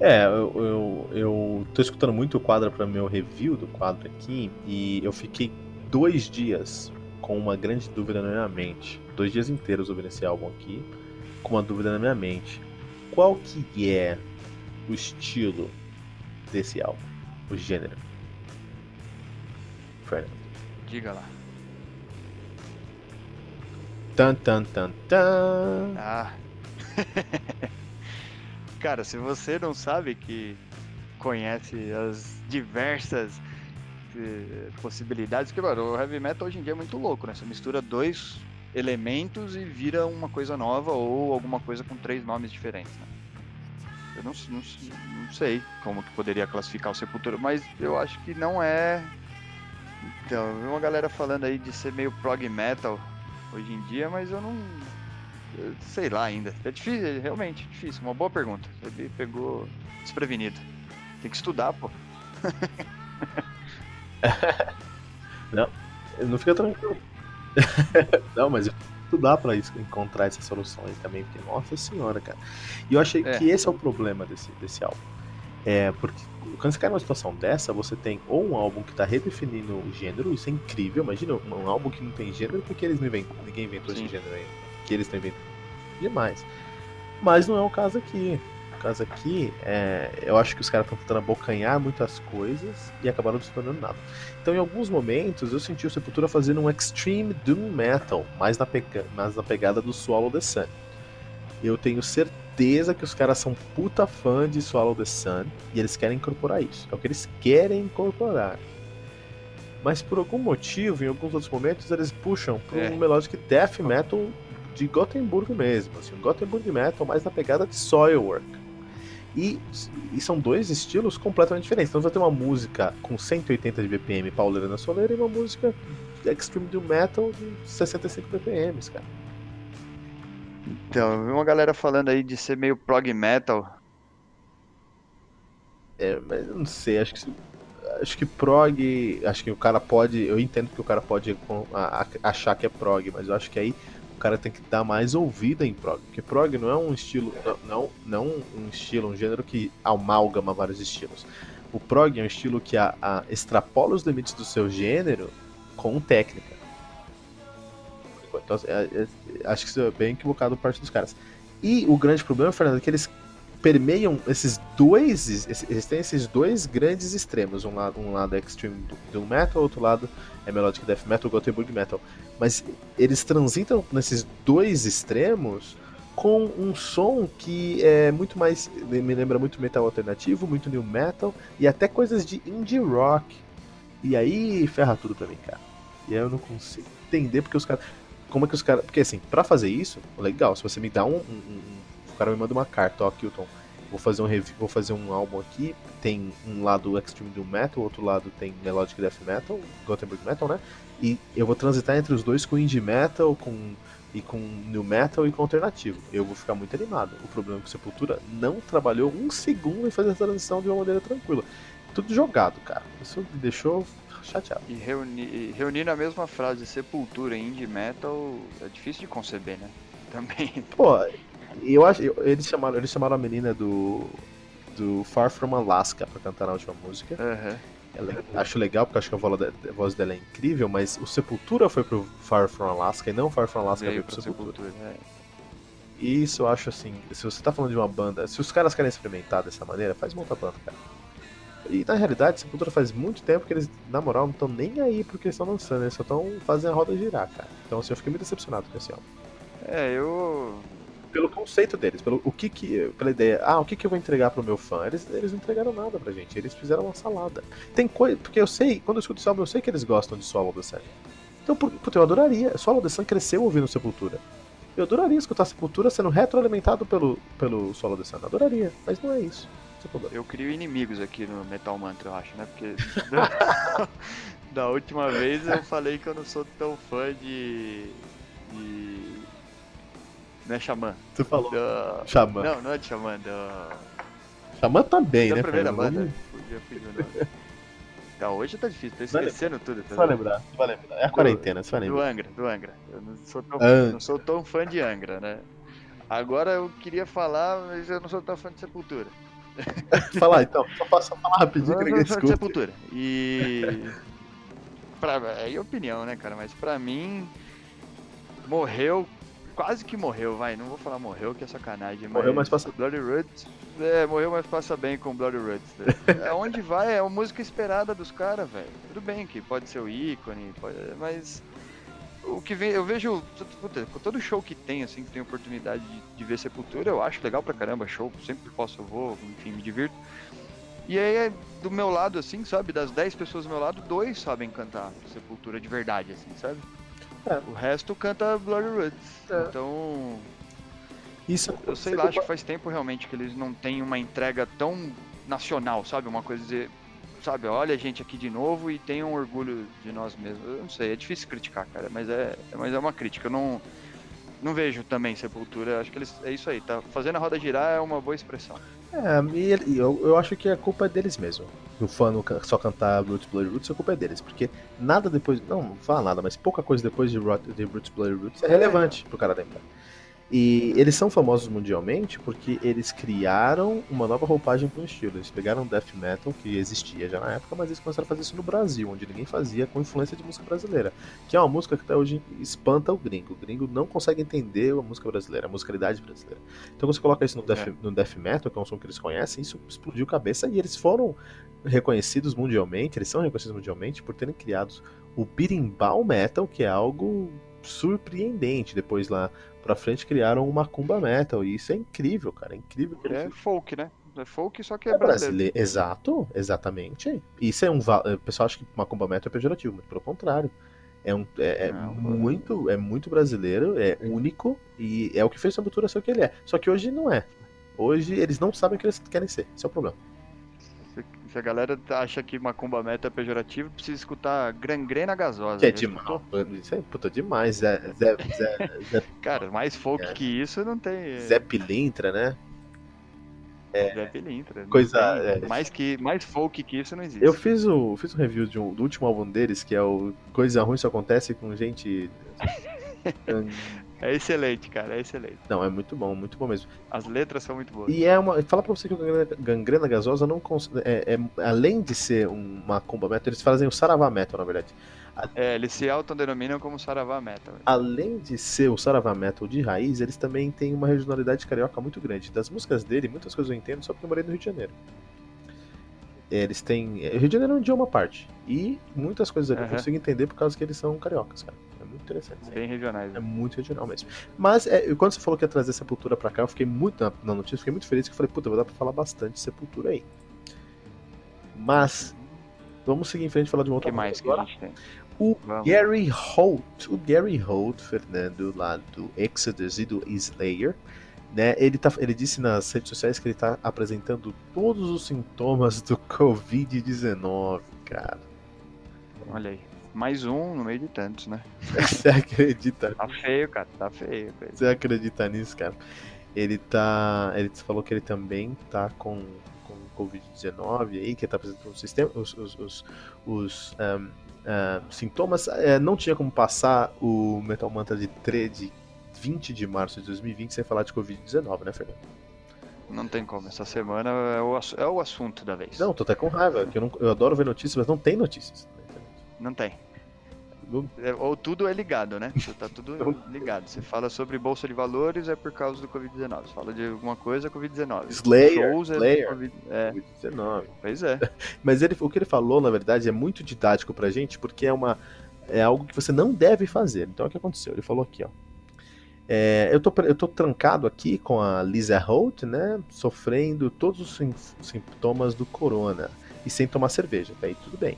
Speaker 1: É, eu, eu, eu tô escutando muito o quadro para meu review do quadro aqui e eu fiquei dois dias com uma grande dúvida na minha mente. Dois dias inteiros ouvindo esse álbum aqui, com uma dúvida na minha mente. Qual que é o estilo desse álbum? O gênero?
Speaker 2: Fernando. Diga lá.
Speaker 1: Tan, tan, tan, tan.
Speaker 2: Ah. [LAUGHS] Cara, se você não sabe que conhece as diversas possibilidades, que, mano, o heavy metal hoje em dia é muito louco, né? Você mistura dois elementos e vira uma coisa nova ou alguma coisa com três nomes diferentes, né? Eu não, não, não sei como que poderia classificar o Sepultura, mas eu acho que não é... Então, eu vi uma galera falando aí de ser meio prog metal hoje em dia, mas eu não... Eu sei lá ainda. É difícil, é realmente difícil. Uma boa pergunta. Ele pegou desprevenido. Tem que estudar, pô. [LAUGHS]
Speaker 1: não, não fica tranquilo. [LAUGHS] não, mas dá pra encontrar essa solução aí também, porque, nossa senhora, cara. E eu achei
Speaker 2: É.
Speaker 1: que esse é o problema desse, desse álbum. É, porque quando você cai numa situação dessa, você tem ou um álbum que tá redefinindo o gênero, isso é incrível. Imagina um, um álbum que não tem gênero porque eles não inventam, ninguém inventou
Speaker 2: Sim.
Speaker 1: esse gênero aí. Que eles estão inventando. Demais. Mas não é o caso aqui. Caso aqui, é, eu acho que os caras estão tentando abocanhar muitas coisas e acabaram não se tornando nada. Então, em alguns momentos, eu senti o Sepultura fazendo um extreme doom metal, mais na, pega- mais na pegada do Swallow the Sun. Eu tenho certeza que os caras são puta fã de Swallow the Sun e eles querem incorporar isso. É o que eles querem incorporar. Mas por algum motivo, em alguns outros momentos, eles puxam para
Speaker 2: É.
Speaker 1: um melodic death metal de Gothenburg mesmo, assim, um Gothenburg metal mais na pegada de Soilwork. E, e são dois estilos completamente diferentes. Então você vai ter uma música com 180 de BPM pauleira na soleira e uma música de Extreme Doom Metal de 65 BPM, cara.
Speaker 2: Então, eu vi uma galera falando aí de ser meio prog metal.
Speaker 1: É, mas eu não sei, acho que acho que prog, acho que o cara pode, eu entendo que o cara pode achar que é prog, mas eu acho que aí o cara tem que dar mais ouvida em prog, porque prog não é um estilo, não, não, um estilo, um gênero que amalgama vários estilos. O prog é um estilo que a, a- extrapola os limites do seu gênero com técnica. Então, é- é- acho que isso é bem equivocado por parte dos caras. E o grande problema, Fernando, é que eles permeiam esses dois. Eles têm esses dois grandes extremos. Um lado, um lado é Extreme Doom Metal, outro lado é Melodic Death Metal, Gothenburg Metal. Mas eles transitam nesses dois extremos com um som que é muito mais. me lembra muito metal alternativo, muito new metal e até coisas de indie rock. E aí ferra tudo pra mim, cara. E aí eu não consigo entender porque os caras. Como é que os caras. Porque assim, pra fazer isso, legal, se você me dá um. um- um- o cara me manda uma carta, ó, Kilton. Vou fazer um review, vou fazer um álbum aqui. Tem um lado Extreme Doom Metal, outro lado tem Melodic Death Metal, Gothenburg Metal, né? E eu vou transitar entre os dois com Indie Metal, com e com New Metal e com alternativo. Eu vou ficar muito animado. O problema é que o Sepultura não trabalhou um segundo em fazer a transição de uma maneira tranquila. Tudo jogado, cara. Isso me deixou chateado.
Speaker 2: E reunir, reunir na mesma frase sepultura e indie metal é difícil de conceber, né? [LAUGHS] Também.
Speaker 1: Pô, eu acho. eles, chamaram, eles chamaram a menina do. do Far From Alaska pra cantar na última música.
Speaker 2: Aham.
Speaker 1: Ela- acho legal, porque acho que a voz, de- a voz dela é incrível, mas o Sepultura foi pro Far From Alaska e não o Far From Alaska
Speaker 2: Veio
Speaker 1: pro Sepultura.
Speaker 2: sepultura. é.
Speaker 1: E isso eu acho assim, se você tá falando de uma banda, se os caras querem experimentar dessa maneira, faz outra banda, cara. E na realidade, Sepultura faz muito tempo que eles, na moral, não estão nem aí porque eles estão lançando, eles só estão fazendo a roda girar, cara. Então assim, eu fiquei muito decepcionado com esse álbum.
Speaker 2: É, eu.
Speaker 1: Pelo conceito deles, pelo o que que, pela ideia, ah, o que que eu vou entregar pro meu fã? Eles, eles não entregaram nada pra gente, eles fizeram uma salada. Tem coisa, porque eu sei, quando eu escuto esse álbum, eu sei que eles gostam de Swallow the Sun. Então, puta, eu adoraria, Swallow the Sun cresceu ouvindo Sepultura. Eu adoraria escutar Sepultura sendo retroalimentado pelo, pelo Swallow the Sun, adoraria, mas não é isso.
Speaker 2: Eu crio inimigos aqui no Metal Mantra, eu acho, né? Porque da, [LAUGHS] da última vez eu falei que eu não sou tão fã de. de. Não é Xamã.
Speaker 1: Você falou.
Speaker 2: Da...
Speaker 1: Xamã.
Speaker 2: Não, não é de Xamã, da.
Speaker 1: Xamã também,
Speaker 2: da
Speaker 1: né?
Speaker 2: primeira
Speaker 1: Fernando?
Speaker 2: banda. Do nome. Então, hoje tá difícil, tô
Speaker 1: Vai
Speaker 2: esquecendo tudo. Tá
Speaker 1: vai lembrar, vai lembrar. É a quarentena, você vai
Speaker 2: Do
Speaker 1: lembrar.
Speaker 2: Angra, do Angra. Eu não sou tão,
Speaker 1: Angra.
Speaker 2: não sou tão fã de Angra, né? Agora eu queria falar, mas eu não sou tão fã de Sepultura. [LAUGHS]
Speaker 1: Fala então, só faça falar rapidinho que ninguém escuta.
Speaker 2: Sepultura. E. [LAUGHS] pra, é opinião, né, cara? Mas pra mim. Morreu. Quase que morreu, vai. Não vou falar morreu, que é sacanagem.
Speaker 1: Morreu, mas passa-
Speaker 2: Bloody Roots. É, morreu, mas passa bem com Bloody Roots. Né? [LAUGHS] Aonde vai? É a música esperada dos caras, velho. Tudo bem que pode ser o ícone, pode- mas. O que vem, eu vejo. Puta, com todo show que tem, assim, que tem oportunidade de, de ver Sepultura, eu acho legal pra caramba show. Sempre que posso eu vou, enfim, me divirto. E aí, é do meu lado, assim, sabe? Das 10 pessoas do meu lado, dois sabem cantar Sepultura de verdade, assim, sabe?
Speaker 1: É.
Speaker 2: O resto canta Bloody Roots.
Speaker 1: É.
Speaker 2: Então,
Speaker 1: Isso,
Speaker 2: eu sei lá, acho que faz tempo realmente que eles não têm uma entrega tão nacional, sabe? Uma coisa de, sabe, olha a gente aqui de novo e tenham orgulho de nós mesmos. Eu não sei, é difícil criticar, cara, mas é, mas é uma crítica. Eu não, não vejo também Sepultura, acho que eles, é isso aí, tá? Fazendo a roda girar é uma boa expressão.
Speaker 1: É, e e eu, eu acho que a culpa é deles mesmo. O fã só cantar Roots Blood Roots, a culpa é deles, porque nada depois, não, não fala nada, mas pouca coisa depois de, de Roots Blood Roots é relevante pro cara lembrar. E eles são famosos mundialmente porque eles criaram uma nova roupagem para o estilo. Eles pegaram death metal, que existia já na época, mas eles começaram a fazer isso no Brasil, onde ninguém fazia com influência de música brasileira. Que é uma música que até hoje espanta o gringo. O gringo não consegue entender a música brasileira, a musicalidade brasileira. Então você coloca isso no death, é. no death metal, que é um som que eles conhecem, isso explodiu a cabeça e eles foram reconhecidos mundialmente, eles são reconhecidos mundialmente por terem criado o berimbau metal, que é algo surpreendente. Depois lá pra frente criaram uma Macumba Metal. E isso é incrível, cara. É incrível.
Speaker 2: Que é folk, né? É folk, só que é, é brasileiro. brasileiro.
Speaker 1: Exato, exatamente. Isso é um. O pessoal acha que Macumba Metal é pejorativo, muito pelo contrário. É, um, é, é Não, muito, é muito brasileiro, é único e é o que fez a Sepultura ser o que ele é. Só que hoje não é. Hoje eles não sabem o que eles querem ser. Esse é o problema.
Speaker 2: Se a galera acha que macumba meta é pejorativo, precisa escutar gangrena gasosa. Que
Speaker 1: é demais. Isso é puta demais. Zé, Zé, Zé,
Speaker 2: Zé [LAUGHS] Cara, mais folk é. que isso não tem.
Speaker 1: Zé Pilintra, né?
Speaker 2: É, Zé Pilintra.
Speaker 1: Coisa. É.
Speaker 2: Mais, que, mais folk que isso não existe.
Speaker 1: Eu fiz, o, fiz um review de um, do último álbum deles, que é o Coisa Ruim Só Acontece com gente. [LAUGHS]
Speaker 2: É excelente, cara, é excelente.
Speaker 1: Não, é muito bom, muito bom mesmo.
Speaker 2: As letras são muito boas.
Speaker 1: E é uma. Fala pra você que o Gangrena, gangrena Gasosa não. É, é, além de ser uma comba metal, eles fazem o Saravá Metal, na verdade.
Speaker 2: É, eles se autodenominam como Saravá Metal.
Speaker 1: Além de ser o Saravá Metal de raiz, eles também têm uma regionalidade carioca muito grande. Das músicas dele, muitas coisas eu entendo só porque eu morei no Rio de Janeiro. Eles têm. O Rio de Janeiro é um idioma à parte. E muitas coisas ali uhum. eu consigo entender por causa que eles são cariocas, cara interessante.
Speaker 2: Bem regionais.
Speaker 1: Né? É muito regional mesmo. Mas é, quando você falou que ia trazer Sepultura pra cá, eu fiquei muito na, na notícia, fiquei muito feliz que eu falei, puta, vai dar pra falar bastante de Sepultura aí. Mas vamos seguir em frente e falar de uma outra
Speaker 2: que mais agora. que a gente tem?
Speaker 1: O vamos. Gary Holt, o Gary Holt, Fernando, lá do Exodus e do Slayer, né, ele, tá, ele disse nas redes sociais que ele está apresentando todos os sintomas do [LAUGHS] Covid-19, cara.
Speaker 2: Olha aí. Mais um no meio de tantos, né? [LAUGHS]
Speaker 1: Você acredita?
Speaker 2: Tá feio, cara. Tá feio. feio.
Speaker 1: Você acredita nisso, cara? Ele tá. Ele falou que ele também tá com, com Covid-19 aí, que tá apresentando o sistema, os, os, os, os um, uh, sintomas. É, não tinha como passar o Metal Mantra de, 3, de 20 de março de 2020 sem falar de Covid-19, né, Fernando?
Speaker 2: Não tem como. Essa semana é o, é o assunto da vez.
Speaker 1: Não, tô até com raiva. eu, não, eu adoro ver notícias, mas não tem notícias.
Speaker 2: Não tem. É, ou tudo é ligado, né? Tá tudo ligado. Você fala sobre bolsa de valores é por causa do Covid-19. Você fala de alguma coisa é Covid-19.
Speaker 1: Slayer, Shows é Slayer. COVID, é.
Speaker 2: Covid-19. Pois é. [LAUGHS]
Speaker 1: Mas ele, o que ele falou, na verdade, é muito didático pra gente, porque é uma é algo que você não deve fazer. Então, o que aconteceu? Ele falou aqui, ó. É, eu, tô, eu tô trancado aqui com a Lisa Holt, né? Sofrendo todos os sintomas do corona. E sem tomar cerveja, tá aí tudo bem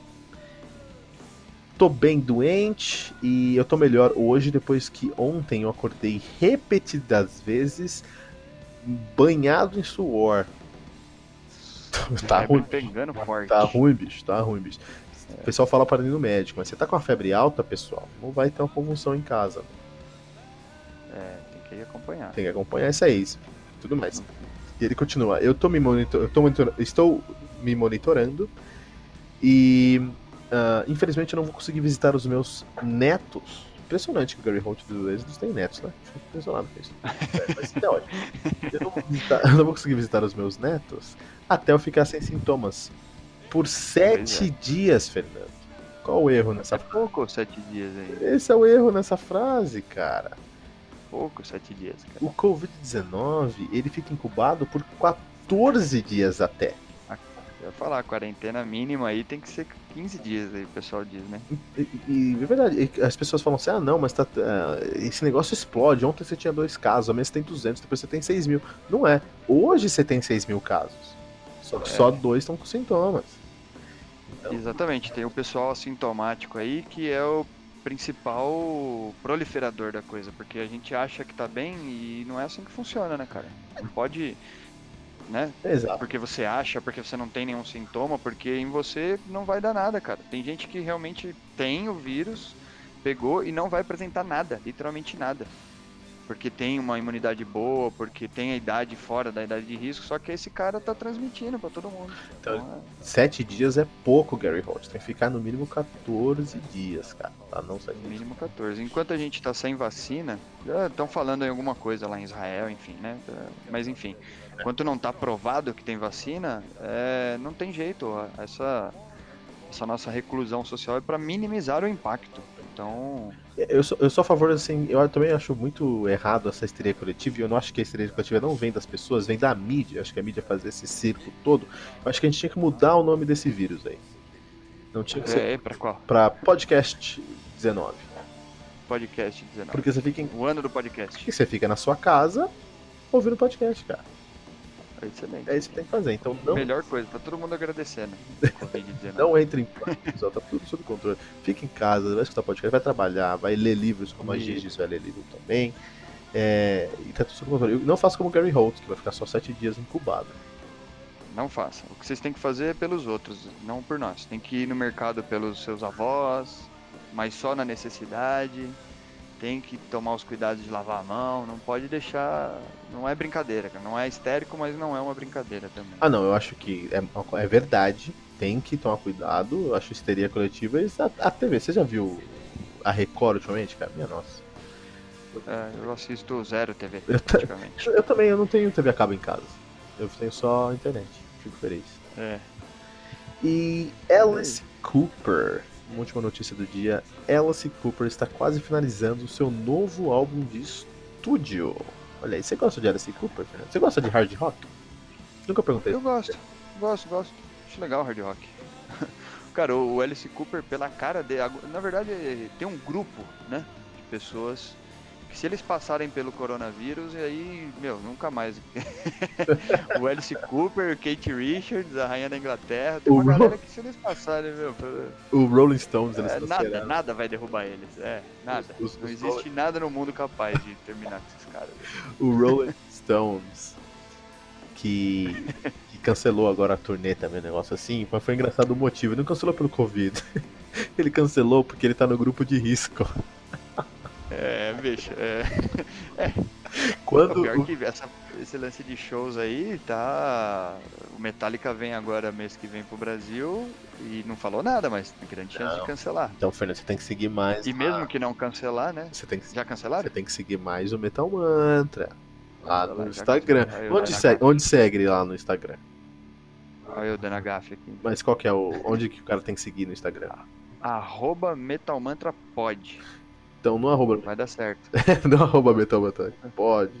Speaker 1: tô bem doente e eu tô melhor hoje depois que ontem eu acordei repetidas vezes banhado em suor.
Speaker 2: tá ruim. Pegando forte.
Speaker 1: Tá ruim, bicho, tá ruim, bicho. O pessoal fala para ir no médico, mas você tá com a febre alta, pessoal, não vai ter uma convulsão em casa.
Speaker 2: É, tem que acompanhar.
Speaker 1: Tem que acompanhar isso aí, tudo mais. E ele continua, eu tô me monitor... eu tô monitor... estou me monitorando e Uh, infelizmente eu não vou conseguir visitar os meus netos. Impressionante que o Gary Holt do Exodus tem netos, né? Fico impressionado com isso. É, mas é ótimo. [LAUGHS] Eu não, visitar, eu não, vou conseguir visitar os meus netos até eu ficar sem sintomas. Por sete é. dias, Fernando. Qual o erro nessa
Speaker 2: É pouco sete dias aí.
Speaker 1: Esse é o erro nessa frase, cara.
Speaker 2: Pouco sete dias, cara.
Speaker 1: O Covid-19, ele fica incubado por 14 dias até
Speaker 2: ia falar, a quarentena mínima aí tem que ser 15 dias aí, o pessoal diz, né?
Speaker 1: E, e é verdade, as pessoas falam assim, ah não, mas tá, uh, esse negócio explode, ontem você tinha dois casos, amanhã você tem 200, depois você tem 6 mil. Não é, hoje você tem 6 mil casos, só que é. só dois estão com sintomas.
Speaker 2: Então... Exatamente, tem o pessoal assintomático aí que é o principal proliferador da coisa, porque a gente acha que tá bem e não é assim que funciona, né, cara? Não pode né?
Speaker 1: Exato.
Speaker 2: Porque você acha, porque você não tem nenhum sintoma, porque em você não vai dar nada, cara. Tem gente que realmente tem o vírus, pegou e não vai apresentar nada, literalmente nada. Porque tem uma imunidade boa, porque tem a idade fora da idade de risco, só que esse cara tá transmitindo para todo mundo.
Speaker 1: Então, então é... Sete dias é pouco, Gary Holt. Tem que ficar no mínimo 14 dias, cara. Tá? Não sair.
Speaker 2: No mínimo 14. Enquanto a gente tá sem vacina, estão falando em alguma coisa lá em Israel, enfim, né? Mas enfim, enquanto não tá provado que tem vacina, é... não tem jeito. Essa, essa nossa reclusão social é para minimizar o impacto. Então.
Speaker 1: Eu sou, eu sou a favor, assim, eu também acho muito errado essa histeria coletiva, e eu não acho que a histeria coletiva não vem das pessoas, vem da mídia. Acho que a mídia faz esse circo todo. Eu acho que a gente tinha que mudar o nome desse vírus aí. Não tinha que ser.
Speaker 2: É, pra qual?
Speaker 1: Pra podcast 19.
Speaker 2: Podcast 19.
Speaker 1: Porque você fica em...
Speaker 2: O ano do podcast.
Speaker 1: Porque você fica na sua casa ouvindo podcast, cara.
Speaker 2: Excelente.
Speaker 1: É isso que tem que fazer. Então não.
Speaker 2: Melhor coisa, tá todo mundo agradecendo.
Speaker 1: não entre em pânico, tá tudo sob controle. Fica em casa, vai escutar podcast, vai trabalhar, vai ler livros, como a Gigi vai ler livro também. É, e tá tudo sob controle. Não faça como o Gary Holt, que vai ficar só sete dias incubado.
Speaker 2: Não faça. O que vocês têm que fazer é pelos outros, não por nós. Tem que ir no mercado pelos seus avós, mas só na necessidade tem que tomar os cuidados de lavar a mão, não pode deixar. Não é brincadeira, cara. Não é histérico, mas não é uma brincadeira também.
Speaker 1: Ah, não, eu acho que é, é verdade. Tem que tomar cuidado. Eu acho histeria coletiva. A, a TV, você já viu a Record ultimamente, cara? Minha nossa.
Speaker 2: É, eu assisto zero TV, eu praticamente. [LAUGHS]
Speaker 1: Eu também, eu não tenho TV a cabo em casa. Eu tenho só internet. Fico feliz.
Speaker 2: É.
Speaker 1: E Alice Cooper uma última notícia do dia: Alice Cooper está quase finalizando o seu novo álbum de estúdio. Olha aí, você gosta de Alice Cooper? Você gosta de hard rock? Nunca perguntei.
Speaker 2: Eu gosto, gosto, gosto. Acho legal hard rock. [LAUGHS] Cara, o Alice Cooper, pela cara dele, na verdade, tem um grupo, né, de pessoas se eles passarem pelo coronavírus, aí, meu, nunca mais. [LAUGHS] o Alice Cooper, Kate Richards, a rainha da Inglaterra, tem uma o galera que se eles passarem, meu.
Speaker 1: O Rolling Stones, eles
Speaker 2: é, Nada, nada vai derrubar eles. É, nada. Os, os, Não existe nada no mundo capaz de terminar com esses caras.
Speaker 1: O Rolling Stones, que, que cancelou agora a turnê também, um negócio assim, mas foi engraçado o motivo. Ele não cancelou pelo Covid. [LAUGHS] Ele cancelou porque ele tá no grupo de risco.
Speaker 2: É, bicho, é. [LAUGHS] é.
Speaker 1: Quando.
Speaker 2: O pior que essa, esse lance de shows aí tá. O Metallica vem agora mês que vem pro Brasil e não falou nada, mas tem grande chance não. de cancelar.
Speaker 1: Então, Fernando, você tem que seguir mais.
Speaker 2: E mesmo que não cancelar, né?
Speaker 1: Você tem que,
Speaker 2: já cancelaram?
Speaker 1: Você tem que seguir mais o Metal Mantra. Lá no lá, Instagram. Onde segue, onde segue lá no Instagram?
Speaker 2: Olha eu dando a gafe aqui.
Speaker 1: Mas qual que é o. Onde que o cara tem que seguir no Instagram?
Speaker 2: Arroba Metalmantra pode.
Speaker 1: Então no arroba.
Speaker 2: Vai dar certo. [LAUGHS]
Speaker 1: no arroba Metal Batalha. Pode.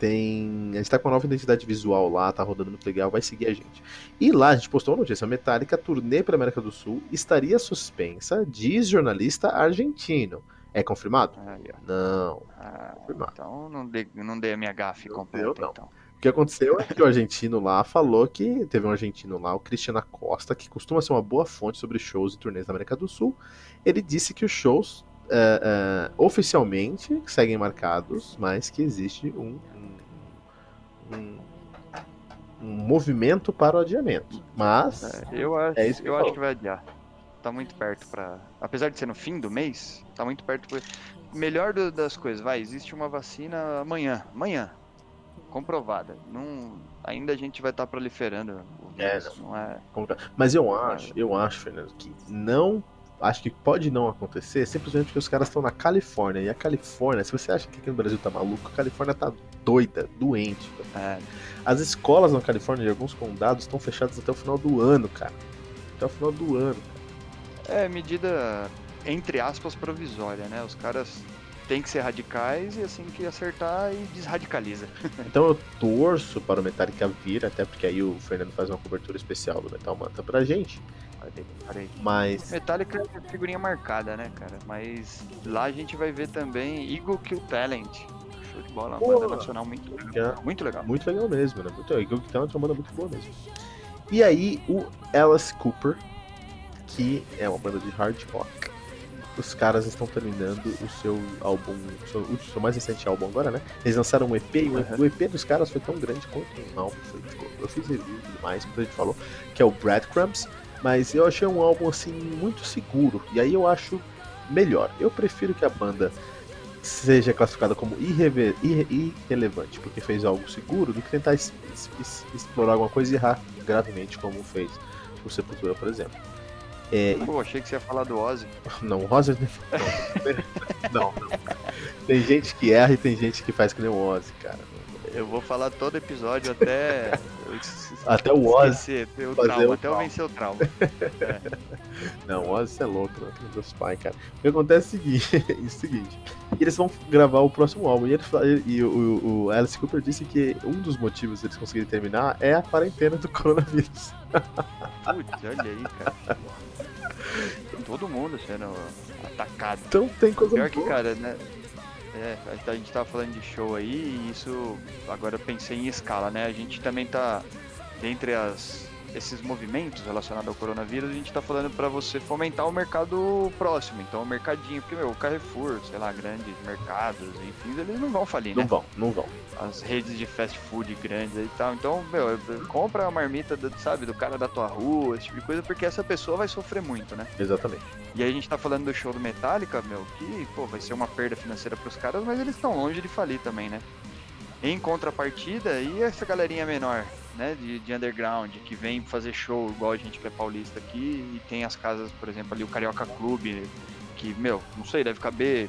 Speaker 1: Tem. A gente tá com uma nova identidade visual lá, tá rodando muito legal, vai seguir a gente. E lá a gente postou uma notícia: a Metallica, turnê pela América do Sul, estaria suspensa, diz jornalista argentino. É confirmado?
Speaker 2: Ah,
Speaker 1: não.
Speaker 2: Ah, confirmado. Então não dei, não dei a minha gafe completa, não. então.
Speaker 1: O que aconteceu é que o argentino lá falou que teve um argentino lá, o Cristiano Costa, que costuma ser uma boa fonte sobre shows e turnês na América do Sul. Ele disse que os shows uh, uh, oficialmente seguem marcados, mas que existe um, um, um, um movimento para o adiamento. Mas.
Speaker 2: É, eu acho, é eu acho que vai adiar. Tá muito perto para. Apesar de ser no fim do mês, tá muito perto. Pra... Melhor do, das coisas, vai, existe uma vacina amanhã. Amanhã. Comprovada. Não, ainda a gente vai estar tá proliferando é, não. não é.
Speaker 1: Mas eu acho, eu acho, Fernando, que não acho que pode não acontecer simplesmente porque os caras estão na Califórnia. E a Califórnia, se você acha que aqui no Brasil tá maluco, a Califórnia tá doida, doente. É. As escolas na Califórnia de alguns condados estão fechadas até o final do ano, cara. Até o final do ano.
Speaker 2: É, medida, entre aspas, provisória, né? Os caras têm que ser radicais e assim que acertar e desradicaliza. [LAUGHS]
Speaker 1: então eu torço para o Metallica vir, até porque aí o Fernando faz uma cobertura especial do Metal Manta pra gente. Mas.
Speaker 2: Metallica é figurinha marcada, né, cara? Mas lá a gente vai ver também Eagle Kill Talent. Show de bola, uma banda nacional muito legal. Muito legal.
Speaker 1: Muito legal mesmo, né? Muito, Eagle Kill Talent é uma banda muito boa mesmo. E aí, o Alice Cooper, que é uma banda de hard rock. Os caras estão terminando o seu álbum, o seu, o seu mais recente álbum agora, né? Eles lançaram um EP e o, uhum. EP dos caras foi tão grande quanto um álbum. Foi, eu fiz review demais, como a gente falou, que é o Breadcrumbs. Mas eu achei um álbum assim muito seguro. E aí eu acho melhor. Eu prefiro que a banda seja classificada como irre irrelevante, porque fez algo seguro, do que tentar es es explorar alguma coisa e errar gravemente, como fez o Sepultura, por exemplo.
Speaker 2: É... Pô, achei que você ia falar do Ozzy. [LAUGHS]
Speaker 1: Não, o Ozzy não. [LAUGHS] não, não. Tem gente que erra e tem gente que faz que nem o Ozzy, cara.
Speaker 2: Eu vou falar todo episódio até. [LAUGHS]
Speaker 1: até o Ozzy.
Speaker 2: O trauma, até eu vencer o trauma. É.
Speaker 1: Não, o Ozzy é louco, né? Dos pais, cara. O que acontece é o seguinte: é o seguinte eles vão gravar o próximo álbum. E, ele, e o, o, Alice Cooper disse que um dos motivos deles conseguirem terminar é a quarentena do coronavírus.
Speaker 2: Putz, olha aí, cara. Todo mundo sendo atacado.
Speaker 1: Então tem coisa
Speaker 2: Pior que, cara, né? É, a gente tava falando de show aí e isso agora eu pensei em escala, né? A gente também tá dentre as esses movimentos relacionados ao coronavírus, a gente está falando para você fomentar o mercado próximo, então o mercadinho, porque meu, o Carrefour, sei lá, grandes mercados, enfim, eles não vão falir,
Speaker 1: né? Não vão, não vão.
Speaker 2: As redes de fast food grandes e tal, então, meu, compra a marmita, do, sabe, do cara da tua rua, esse tipo de coisa, porque essa pessoa vai sofrer muito, né?
Speaker 1: Exatamente.
Speaker 2: E aí a gente tá falando do show do Metallica, meu, que, pô, vai ser uma perda financeira pros caras, mas eles estão longe de falir também, né? Em contrapartida, e essa galerinha menor, né, de, de, underground, que vem fazer show igual a gente que é paulista aqui, e tem as casas, por exemplo, ali o Carioca Clube, que, meu, não sei, deve caber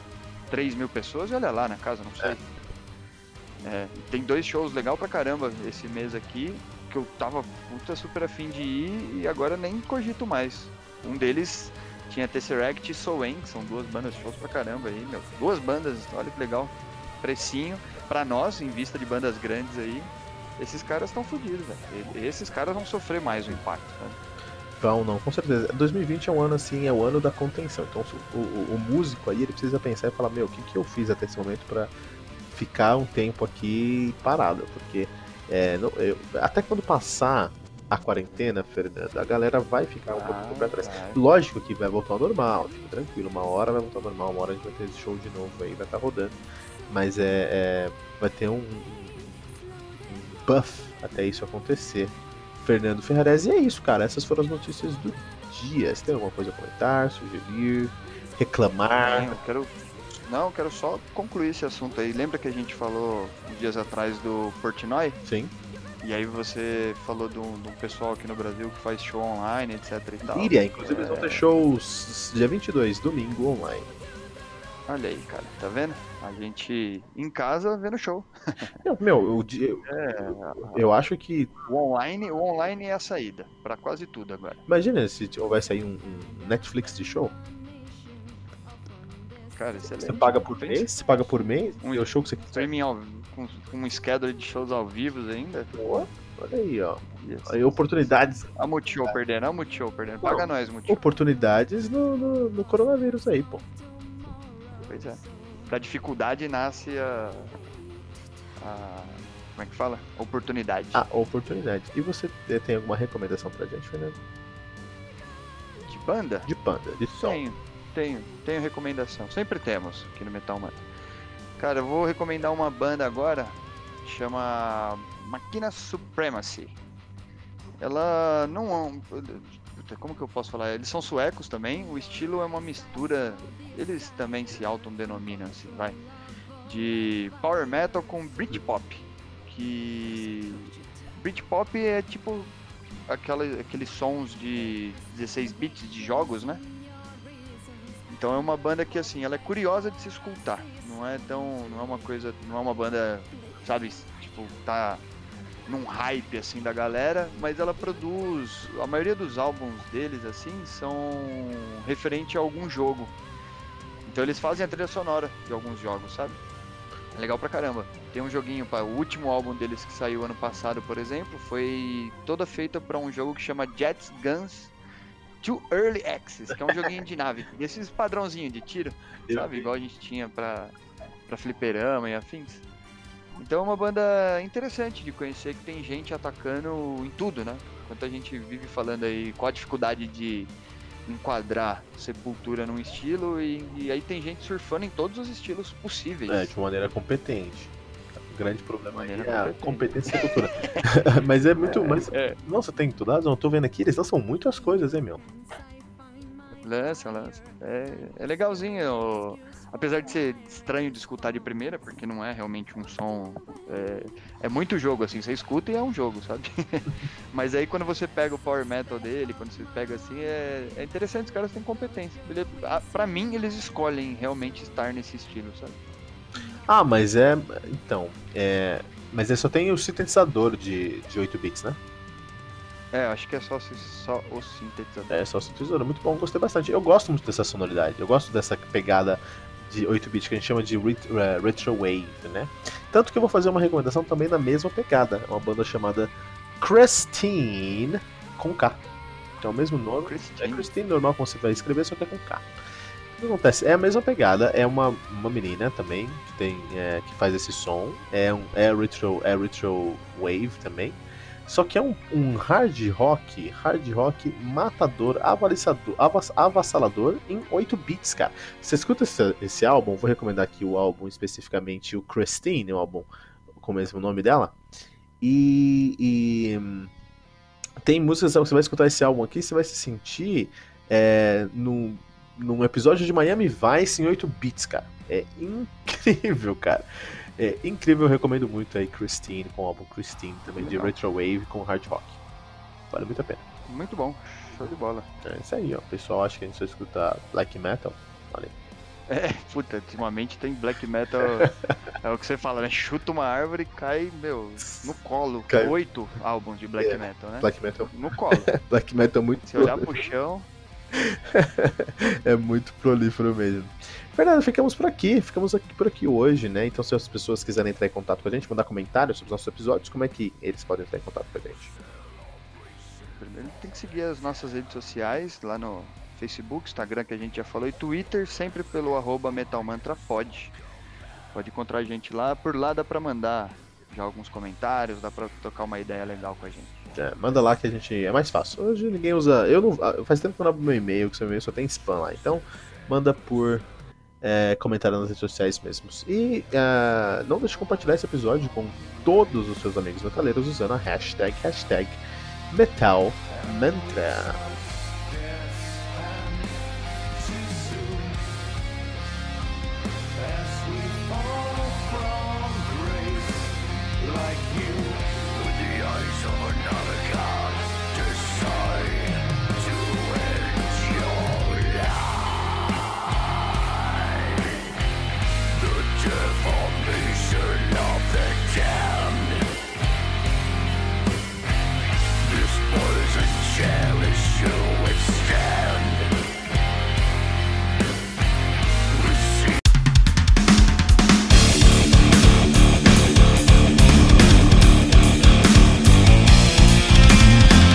Speaker 2: 3 mil pessoas e olha lá na casa, não sei. É. É, tem dois shows legal pra caramba esse mês aqui, que eu tava puta super afim de ir e agora nem cogito mais. Um deles tinha Tesseract e Soen, que são duas bandas shows pra caramba aí, meu. Duas bandas, olha que legal. Precinho, pra nós, em vista de bandas grandes aí, esses caras estão fodidos, velho. Esses caras vão sofrer mais o impacto, sabe?
Speaker 1: Vão, não, com certeza. 2020 é um ano assim, é o ano da contenção. Então o, o, o músico aí, ele precisa pensar e falar, meu, o que, que eu fiz até esse momento para ficar um tempo aqui parado? Porque é, não, eu, até quando passar a quarentena, Fernando, a galera vai ficar um ah, pouco pra trás. Vai. Lógico que vai voltar ao normal, fica tranquilo, uma hora vai voltar ao normal, uma hora a gente vai ter esse show de novo aí, vai estar tá rodando. Mas é, é vai ter um, buff até isso acontecer. Fernando Ferrarese, e é isso, cara. Essas foram as notícias do dia. Você tem alguma coisa a comentar, sugerir, reclamar?
Speaker 2: eu quero. Não, eu quero só concluir esse assunto aí. Lembra que a gente falou dias atrás do Portnoy?
Speaker 1: Sim.
Speaker 2: E aí você falou de um, de um, pessoal aqui no Brasil que faz show online, etc e tal.
Speaker 1: Iria, inclusive é... eles vão ter shows dia 22, domingo, online.
Speaker 2: Olha aí, cara, tá vendo? A gente em casa vendo show. [LAUGHS]
Speaker 1: Não, meu, eu, é, eu acho que.
Speaker 2: O online, o online é a saída para quase tudo agora.
Speaker 1: Imagina se vai sair um, um Netflix de show.
Speaker 2: Cara, excelente.
Speaker 1: Você paga por mês? Você paga por mês?
Speaker 2: Um o show que você quiser. Streaming ao, com, com um schedule de shows ao vivo ainda.
Speaker 1: Boa. Olha aí, ó. Aí, oportunidades.
Speaker 2: A Multishow perdendo, a Multishow perdendo. Paga Não, nós, Multishow.
Speaker 1: Oportunidades no, no, no coronavírus aí, pô.
Speaker 2: Pois é. Da dificuldade nasce a, a. Como é que fala? Oportunidade.
Speaker 1: A oportunidade. E você tem alguma recomendação pra gente, Fernando?
Speaker 2: De banda?
Speaker 1: De banda, de som.
Speaker 2: Tenho, tenho, tenho recomendação. Sempre temos aqui no Metal Man. Cara, eu vou recomendar uma banda agora. Chama Máquina Supremacy. Ela não como que eu posso falar? Eles são suecos também, o estilo é uma mistura, eles também se autodenominam assim, vai, de power metal com Britpop, que Britpop é tipo aquela, aqueles sons de 16 bits de jogos, né? Então é uma banda que assim, ela é curiosa de se escutar, não é tão, não é uma coisa, não é uma banda, sabe, tipo, tá num hype assim da galera, mas ela produz a maioria dos álbuns deles assim são referente a algum jogo. Então eles fazem a trilha sonora de alguns jogos, sabe? É legal pra caramba. Tem um joguinho para o último álbum deles que saiu ano passado, por exemplo, foi toda feita para um jogo que chama Jets Guns to Early Access, que é um [LAUGHS] joguinho de nave. E esses padrãozinho de tiro, sabe? Igual a gente tinha pra, pra fliperama e afins. Então é uma banda interessante de conhecer que tem gente atacando em tudo, né? Enquanto a gente vive falando aí qual a dificuldade de enquadrar Sepultura num estilo e, e aí tem gente surfando em todos os estilos possíveis.
Speaker 1: É, de maneira competente. O grande problema aí é a competência Sepultura. [LAUGHS] mas é muito. É, mas, é. Nossa, tem tudo razão. Eu tô vendo aqui, eles são muitas coisas, hein, meu?
Speaker 2: Lança, lança. É, é legalzinho. Apesar de ser estranho de escutar de primeira, porque não é realmente um som. É, é muito jogo, assim. Você escuta e é um jogo, sabe? [LAUGHS] Mas aí quando você pega o power metal dele, quando você pega assim, é, é interessante. Os caras têm competência. Ele, pra mim, eles escolhem realmente estar nesse estilo, sabe?
Speaker 1: Ah, mas é. Então. É, mas ele só tem o sintetizador de, de 8 bits, né?
Speaker 2: É, acho que é só, só o sintetizador.
Speaker 1: É, só o sintetizador. Muito bom, gostei bastante. Eu gosto muito dessa sonoridade. Eu gosto dessa pegada de 8 bits que a gente chama de ret uh, retro wave, né? Tanto que eu vou fazer uma recomendação também na mesma pegada. É uma banda chamada Christine com K. É o mesmo nome. Christine. É Christine normal como você vai escrever, só que é com K. O que acontece? É a mesma pegada, é uma, uma menina também que tem é, que faz esse som, é um é retro é retro wave também. Só que é um, um hard rock, hard rock matador, avassalador em 8 bits, cara. Você escuta esse, esse álbum, vou recomendar aqui o álbum especificamente, o Christine, o álbum com o mesmo nome dela. E, e tem músicas, você vai escutar esse álbum aqui, você vai se sentir é, num, num episódio de Miami Vice em 8 bits, cara. É incrível, cara. É incrível, eu recomendo muito aí Christine, com o álbum Christine, também Legal. de Retro Wave com hard rock. Vale muito a pena.
Speaker 2: Muito bom, show de bola.
Speaker 1: É isso aí, ó. O pessoal acha que a gente só escuta black metal. Olha
Speaker 2: aí. É, puta, ultimamente tem black metal. [LAUGHS] é o que você fala, né? Chuta uma árvore e cai, meu, no colo. Cai. Oito álbuns de black é, metal, né?
Speaker 1: Black metal.
Speaker 2: No colo. [LAUGHS]
Speaker 1: black metal é muito.
Speaker 2: Se olhar pro chão. [LAUGHS]
Speaker 1: é muito prolífero mesmo. Fernando, ficamos por aqui, ficamos aqui por aqui hoje, né? Então, se as pessoas quiserem entrar em contato com a gente, mandar comentários sobre os nossos episódios, como é que eles podem entrar em contato com a gente?
Speaker 2: Primeiro tem que seguir as nossas redes sociais, lá no Facebook, Instagram, que a gente já falou, e Twitter, sempre pelo arroba metalmantrapod. Pode encontrar a gente lá, por lá dá pra mandar já alguns comentários, dá pra trocar uma ideia legal com a gente.
Speaker 1: É, manda lá que a gente. É mais fácil. Hoje ninguém usa. Eu não. Faz tempo que eu não abro meu e-mail, que seu e-mail só tem spam lá. Então, manda por é, nas redes sociais mesmos. E uh, não deixe de compartilhar esse episódio com todos os seus amigos metaleiros usando a hashtag, hashtag Metal